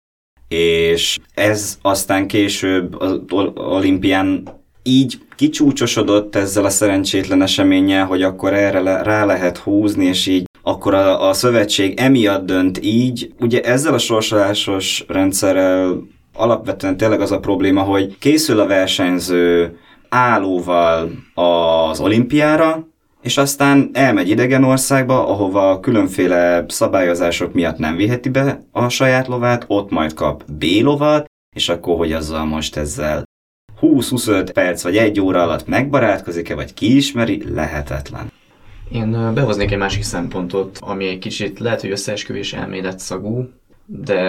és ez aztán később az olimpián így kicsúcsosodott ezzel a szerencsétlen eseménnyel, hogy akkor erre le, rá lehet húzni, és így akkor a, a szövetség emiatt dönt így. Ugye ezzel a sorsolásos rendszerrel alapvetően tényleg az a probléma, hogy készül a versenyző állóval az olimpiára, és aztán elmegy idegen országba, ahova különféle szabályozások miatt nem viheti be a saját lovát, ott majd kap B lovat, és akkor, hogy azzal most ezzel 20-25 perc vagy egy óra alatt megbarátkozik-e, vagy kiismeri, lehetetlen. Én behoznék egy másik szempontot, ami egy kicsit lehet, hogy összeesküvés elmélet szagú, de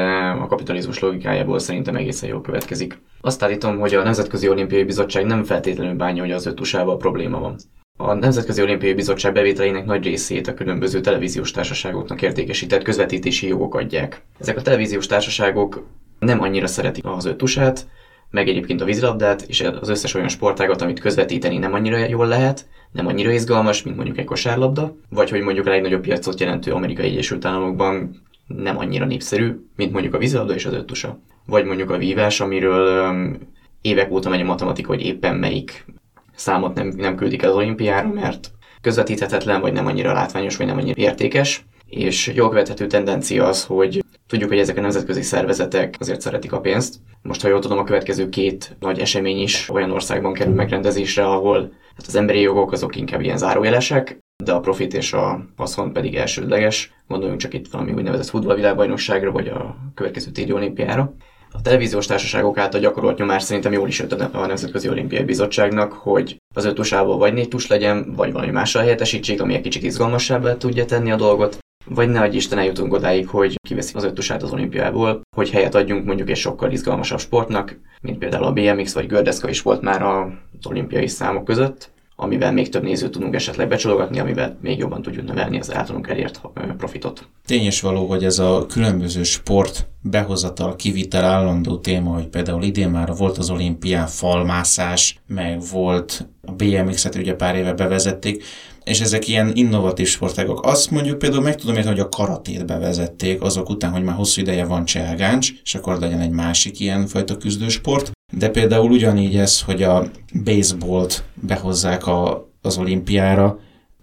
a kapitalizmus logikájából szerintem egészen jól következik. Azt állítom, hogy a Nemzetközi Olimpiai Bizottság nem feltétlenül bánja, hogy az öt probléma van. A Nemzetközi Olimpiai Bizottság bevételeinek nagy részét a különböző televíziós társaságoknak értékesített közvetítési jogok adják. Ezek a televíziós társaságok nem annyira szeretik az ötusát, meg egyébként a vízilabdát, és az összes olyan sportágat, amit közvetíteni nem annyira jól lehet, nem annyira izgalmas, mint mondjuk egy kosárlabda, vagy hogy mondjuk a legnagyobb piacot jelentő Amerikai Egyesült Államokban nem annyira népszerű, mint mondjuk a vízilabda és az öttusa. Vagy mondjuk a vívás, amiről um, évek óta megy a matematika, hogy éppen melyik számot nem, nem küldik az olimpiára, mert közvetíthetetlen, vagy nem annyira látványos, vagy nem annyira értékes. És jól követhető tendencia az, hogy tudjuk, hogy ezek a nemzetközi szervezetek azért szeretik a pénzt. Most, ha jól tudom, a következő két nagy esemény is olyan országban kerül megrendezésre, ahol hát az emberi jogok azok inkább ilyen zárójelesek, de a profit és a haszon pedig elsődleges. Gondoljunk csak itt valami úgynevezett futballvilágbajnokságra, vagy a következő téli olimpiára. A televíziós társaságok által gyakorolt nyomás szerintem jól is jött a Nemzetközi Olimpiai Bizottságnak, hogy az öt tusából vagy négy tus legyen, vagy valami mással helyettesítsék, ami egy kicsit izgalmasabbá tudja tenni a dolgot, vagy ne adj Isten eljutunk odáig, hogy kiveszik az öttusát az olimpiából, hogy helyet adjunk mondjuk egy sokkal izgalmasabb sportnak, mint például a BMX vagy gördeszka is volt már az olimpiai számok között, amivel még több nézőt tudunk esetleg becsologatni, amivel még jobban tudjuk növelni az általunk elért profitot. Tényes való, hogy ez a különböző sport behozatal, kivitel állandó téma, hogy például idén már volt az olimpián falmászás, meg volt a BMX-et ugye pár éve bevezették, és ezek ilyen innovatív sportágok. Azt mondjuk például meg tudom érteni, hogy a karatét bevezették azok után, hogy már hosszú ideje van cselgáncs, és akkor legyen egy másik ilyen fajta küzdősport. De például ugyanígy ez, hogy a baseballt behozzák a, az olimpiára,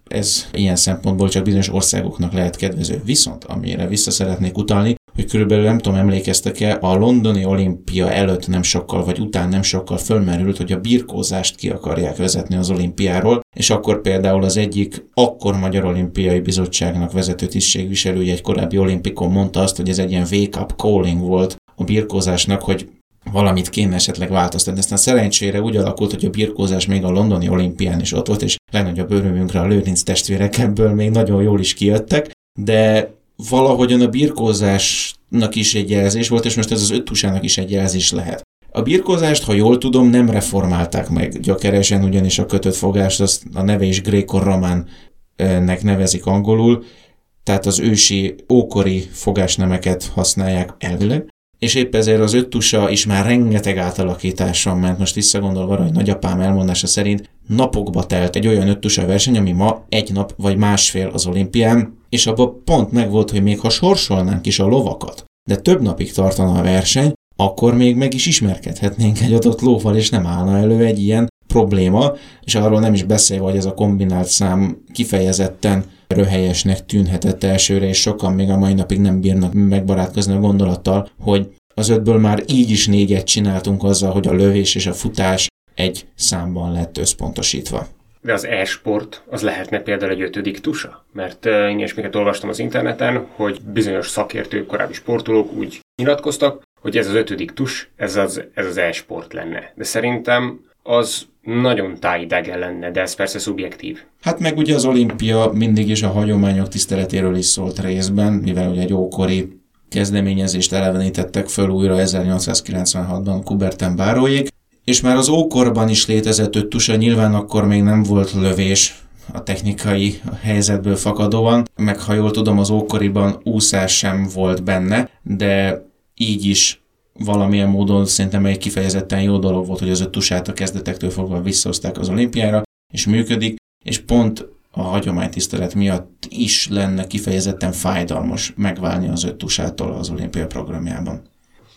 ez ilyen szempontból csak bizonyos országoknak lehet kedvező. Viszont, amire vissza szeretnék utalni, hogy körülbelül nem tudom, emlékeztek-e, a londoni olimpia előtt nem sokkal, vagy után nem sokkal fölmerült, hogy a birkózást ki akarják vezetni az olimpiáról, és akkor például az egyik akkor Magyar Olimpiai Bizottságnak vezető tisztségviselője egy korábbi olimpikon mondta azt, hogy ez egy ilyen wake-up calling volt a birkózásnak, hogy valamit kéne esetleg változtatni. Aztán szerencsére úgy alakult, hogy a birkózás még a londoni olimpián is ott volt, és legnagyobb örömünkre a lőrinc testvérek ebből még nagyon jól is kijöttek, de valahogyan a birkózásnak is egy jelzés volt, és most ez az öttusának is egy jelzés lehet. A birkózást, ha jól tudom, nem reformálták meg gyökeresen, ugyanis a kötött fogást azt a neve is grékor-románnek nevezik angolul, tehát az ősi ókori fogásnemeket használják elvileg, és épp ezért az öttusa is már rengeteg átalakításon ment. Most visszagondolva arra, hogy nagyapám elmondása szerint napokba telt egy olyan öttusa verseny, ami ma egy nap vagy másfél az olimpián, és abban pont meg volt, hogy még ha sorsolnánk is a lovakat, de több napig tartana a verseny, akkor még meg is ismerkedhetnénk egy adott lóval, és nem állna elő egy ilyen probléma, és arról nem is beszélve, hogy ez a kombinált szám kifejezetten röhelyesnek tűnhetett elsőre, és sokan még a mai napig nem bírnak megbarátkozni a gondolattal, hogy az ötből már így is négyet csináltunk azzal, hogy a lövés és a futás egy számban lett összpontosítva. De az e-sport az lehetne például egy ötödik tusa? Mert én is minket olvastam az interneten, hogy bizonyos szakértők, korábbi sportolók úgy nyilatkoztak, hogy ez az ötödik tus, ez az, ez az e-sport lenne. De szerintem az nagyon tájidegen lenne, de ez persze szubjektív. Hát meg ugye az olimpia mindig is a hagyományok tiszteletéről is szólt részben, mivel ugye egy ókori kezdeményezést elevenítettek föl újra 1896-ban Kuberten báróék, és már az ókorban is létezett öttusa, nyilván akkor még nem volt lövés a technikai helyzetből fakadóan, meg ha jól tudom, az ókoriban úszás sem volt benne, de így is valamilyen módon szerintem egy kifejezetten jó dolog volt, hogy az öttusát a kezdetektől fogva visszahozták az olimpiára, és működik, és pont a hagyománytisztelet miatt is lenne kifejezetten fájdalmas megválni az öttusától az olimpia programjában.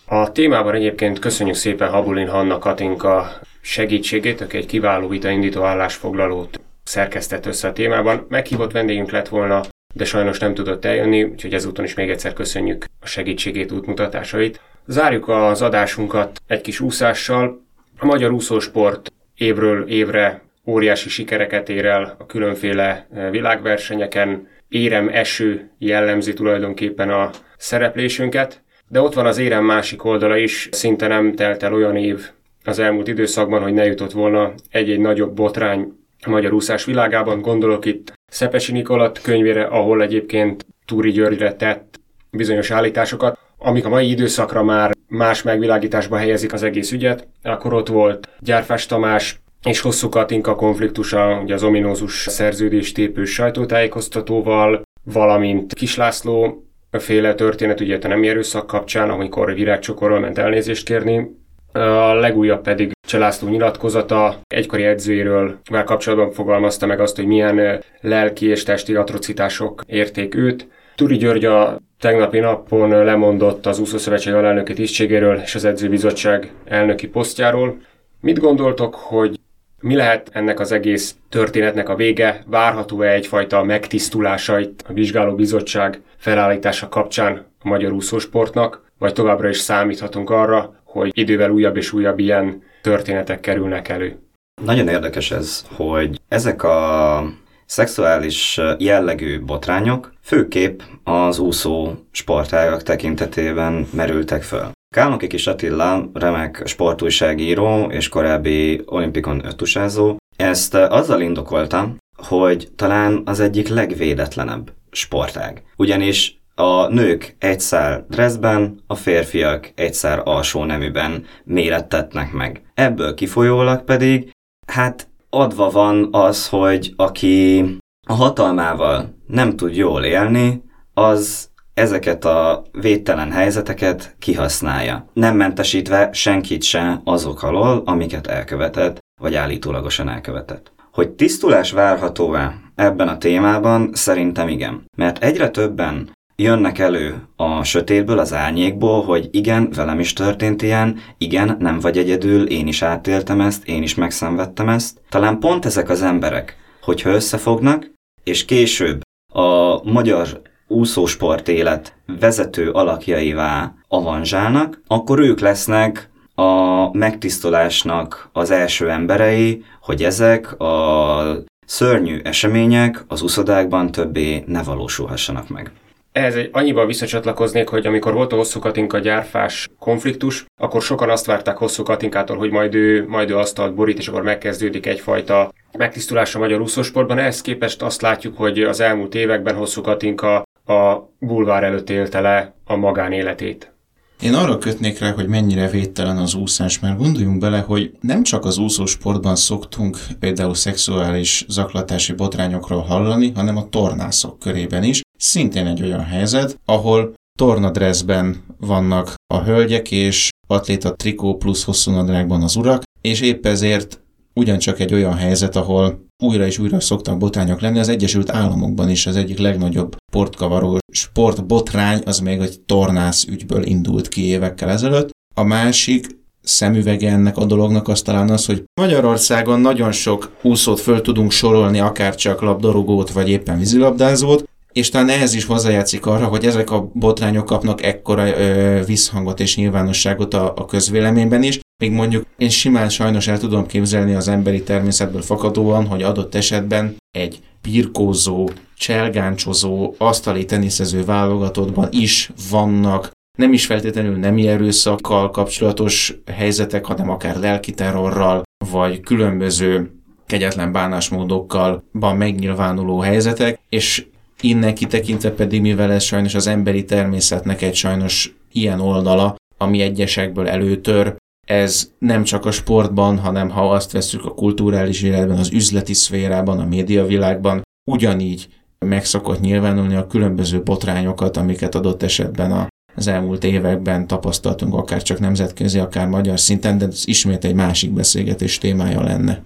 A témában egyébként köszönjük szépen Habulin Hanna Katinka segítségét, aki egy kiváló vitaindító állásfoglalót szerkesztett össze a témában. Meghívott vendégünk lett volna, de sajnos nem tudott eljönni, úgyhogy ezúton is még egyszer köszönjük a segítségét, útmutatásait. Zárjuk az adásunkat egy kis úszással. A magyar úszósport évről évre óriási sikereket ér el a különféle e, világversenyeken. Érem eső jellemzi tulajdonképpen a szereplésünket, de ott van az érem másik oldala is, szinte nem telt el olyan év az elmúlt időszakban, hogy ne jutott volna egy-egy nagyobb botrány a magyar úszás világában. Gondolok itt Szepesi Nikolat könyvére, ahol egyébként Túri Györgyre tett bizonyos állításokat, amik a mai időszakra már más megvilágításba helyezik az egész ügyet. Akkor ott volt Gyárfás Tamás és hosszú Katinka konfliktusa, ugye az ominózus szerződés tépő sajtótájékoztatóval, valamint Kislászló féle történet, ugye a nem erőszak kapcsán, amikor virágcsokorral ment elnézést kérni, a legújabb pedig Cselászló nyilatkozata egykori edzőjéről kapcsolatban fogalmazta meg azt, hogy milyen lelki és testi atrocitások érték őt. Turi György a tegnapi napon lemondott az úszószövetség alelnöki tisztségéről és az edzőbizottság elnöki posztjáról. Mit gondoltok, hogy mi lehet ennek az egész történetnek a vége? Várható-e egyfajta megtisztulása itt a vizsgálóbizottság felállítása kapcsán a magyar úszósportnak, vagy továbbra is számíthatunk arra, hogy idővel újabb és újabb ilyen történetek kerülnek elő? Nagyon érdekes ez, hogy ezek a szexuális jellegű botrányok főképp az úszó sportágak tekintetében merültek föl. Kálnoki Kis Attila, remek sportújságíró és korábbi olimpikon öttusázó, ezt azzal indokolta, hogy talán az egyik legvédetlenebb sportág. Ugyanis a nők egy szál dressben, a férfiak egy szár alsó neműben mérettetnek meg. Ebből kifolyólag pedig, hát adva van az, hogy aki a hatalmával nem tud jól élni, az ezeket a védtelen helyzeteket kihasználja, nem mentesítve senkit se azok alól, amiket elkövetett, vagy állítólagosan elkövetett. Hogy tisztulás várható-e ebben a témában, szerintem igen. Mert egyre többen jönnek elő a sötétből, az árnyékból, hogy igen, velem is történt ilyen, igen, nem vagy egyedül, én is átéltem ezt, én is megszenvedtem ezt. Talán pont ezek az emberek, hogyha összefognak, és később a magyar úszósport élet vezető alakjaivá avanzsálnak, akkor ők lesznek a megtisztulásnak az első emberei, hogy ezek a szörnyű események az uszodákban többé ne valósulhassanak meg. Ehhez egy annyiban visszacsatlakoznék, hogy amikor volt a Hosszú Katinka gyárfás konfliktus, akkor sokan azt várták Hosszú Katinkától, hogy majd ő, majd ő asztalt borít, és akkor megkezdődik egyfajta megtisztulás a magyar úszósportban. Ehhez képest azt látjuk, hogy az elmúlt években Hosszú Katinka a bulvár előtt élte le a magánéletét. Én arra kötnék rá, hogy mennyire védtelen az úszás, mert gondoljunk bele, hogy nem csak az úszósportban szoktunk például szexuális zaklatási botrányokról hallani, hanem a tornászok körében is. Szintén egy olyan helyzet, ahol tornadressben vannak a hölgyek, és atléta trikó plusz hosszúnadrágban az urak, és épp ezért ugyancsak egy olyan helyzet, ahol újra és újra szoktak botrányok lenni. Az Egyesült Államokban is az egyik legnagyobb sportkavaró sportbotrány az még egy tornász ügyből indult ki évekkel ezelőtt. A másik szemüvege ennek a dolognak az talán az, hogy Magyarországon nagyon sok úszót föl tudunk sorolni, akár csak labdarúgót, vagy éppen vízilabdázót, és talán ehhez is hozzájátszik arra, hogy ezek a botrányok kapnak ekkora ö, visszhangot és nyilvánosságot a, a közvéleményben is, még mondjuk én simán sajnos el tudom képzelni az emberi természetből fakadóan, hogy adott esetben egy birkózó, cselgáncsozó, asztali teniszező válogatottban is vannak nem is feltétlenül nemi erőszakkal kapcsolatos helyzetek, hanem akár lelki terrorral, vagy különböző kegyetlen bánásmódokkal megnyilvánuló helyzetek, és innen kitekintve pedig, mivel ez sajnos az emberi természetnek egy sajnos ilyen oldala, ami egyesekből előtör, ez nem csak a sportban, hanem ha azt veszük a kulturális életben, az üzleti szférában, a médiavilágban, ugyanígy meg szokott nyilvánulni a különböző botrányokat, amiket adott esetben a, az elmúlt években tapasztaltunk, akár csak nemzetközi, akár magyar szinten, de ez ismét egy másik beszélgetés témája lenne.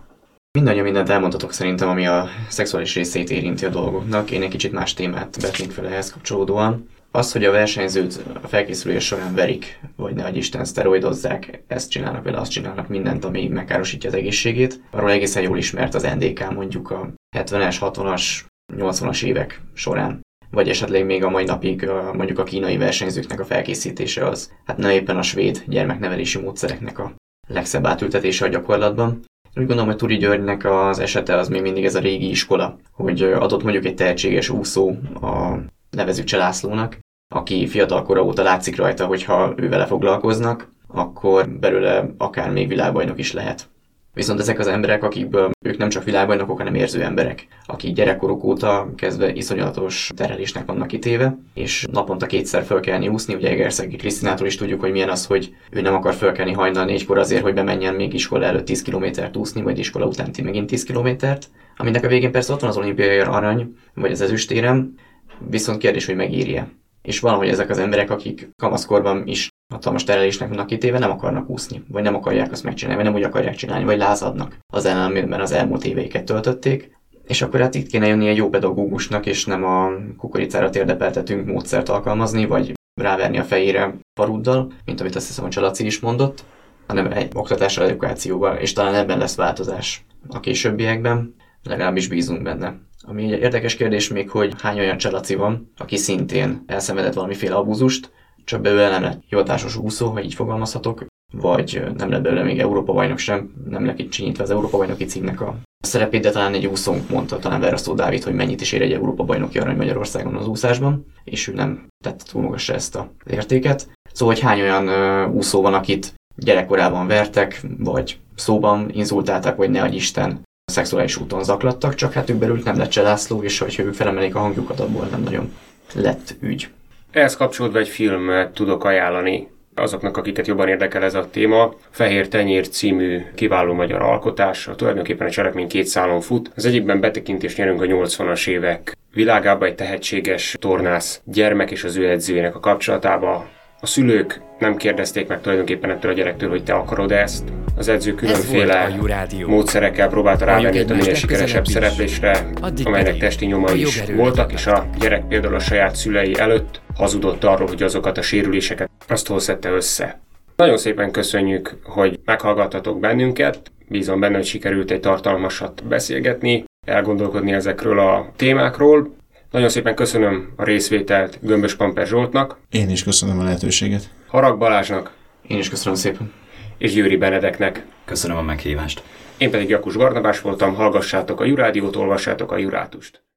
Mindannyian mindent elmondhatok szerintem, ami a szexuális részét érinti a dolgoknak. Én egy kicsit más témát vetnék fel ehhez kapcsolódóan. Az, hogy a versenyzőt a felkészülés során verik, vagy ne Isten szteroidozzák, ezt csinálnak vele, azt csinálnak mindent, ami megkárosítja az egészségét. Arról egészen jól ismert az NDK mondjuk a 70-es, 60-as, 80-as évek során vagy esetleg még a mai napig mondjuk a kínai versenyzőknek a felkészítése az, hát nem éppen a svéd gyermeknevelési módszereknek a legszebb átültetése a gyakorlatban. Úgy gondolom, hogy Turi Györgynek az esete az még mindig ez a régi iskola, hogy adott mondjuk egy tehetséges úszó a nevezük Cselászlónak, aki fiatalkora óta látszik rajta, hogy ha ő vele foglalkoznak, akkor belőle akár még világbajnok is lehet. Viszont ezek az emberek, akikből ők nem csak világbajnokok, hanem érző emberek, akik gyerekkoruk óta kezdve iszonyatos terelésnek vannak kitéve, és naponta kétszer fölkelni úszni, ugye Egerszegi Krisztinától is tudjuk, hogy milyen az, hogy ő nem akar fölkelni hajnal négykor azért, hogy bemenjen még iskola előtt 10 kilométert úszni, vagy iskola után megint 10 kilométert, aminek a végén persze ott van az olimpiai arany, vagy az ezüstérem, viszont kérdés, hogy megírja. És valahogy ezek az emberek, akik kamaszkorban is hatalmas terelésnek vannak kitéve, nem akarnak úszni, vagy nem akarják azt megcsinálni, vagy nem úgy akarják csinálni, vagy lázadnak az ellenben az elmúlt éveiket töltötték. És akkor hát itt kéne jönni egy jó pedagógusnak, és nem a kukoricára térdepeltetünk módszert alkalmazni, vagy ráverni a fejére paruddal, mint amit azt hiszem a Csalaci is mondott, hanem egy oktatásra, edukációval, és talán ebben lesz változás a későbbiekben, legalábbis bízunk benne. Ami egy érdekes kérdés még, hogy hány olyan csalaci van, aki szintén elszenvedett valamiféle abúzust, csak belőle nem lett hivatásos úszó, ha így fogalmazhatok, vagy nem lett belőle még Európa bajnok sem, nem lett kicsinyítve az Európa bajnoki címnek a szerepét, de talán egy úszónk mondta, talán Verasztó Dávid, hogy mennyit is ér egy Európa bajnoki arany Magyarországon az úszásban, és ő nem tett túl magassa ezt a értéket. Szóval, hogy hány olyan uh, úszó van, akit gyerekkorában vertek, vagy szóban inzultáltak, vagy ne Isten szexuális úton zaklattak, csak hát ők belül nem lett Cselászló, és hogyha ők felemelik a hangjukat, abból nem nagyon lett ügy. Ehhez kapcsolódva egy filmet tudok ajánlani azoknak, akiket jobban érdekel ez a téma. Fehér Tenyér című kiváló magyar alkotás, tulajdonképpen a cselekmény két szálon fut. Az egyikben betekintést nyerünk a 80-as évek világába egy tehetséges tornász gyermek és az ő edzőjének a kapcsolatába, a szülők nem kérdezték meg tulajdonképpen ettől a gyerektől, hogy te akarod ezt. Az edző különféle módszerekkel próbálta rávenni a minél sikeresebb szereplésre, amelynek testi nyoma is voltak, és a gyerek például a saját szülei előtt hazudott arról, hogy azokat a sérüléseket azt hol szedte össze. Nagyon szépen köszönjük, hogy meghallgattatok bennünket. Bízom benne, hogy sikerült egy tartalmasat beszélgetni, elgondolkodni ezekről a témákról. Nagyon szépen köszönöm a részvételt Gömbös Pamper Zsoltnak. Én is köszönöm a lehetőséget. Harag Balázsnak. Én is köszönöm szépen. És Győri Benedeknek. Köszönöm a meghívást. Én pedig Jakus Barnabás voltam, hallgassátok a Jurádiót, olvassátok a Jurátust.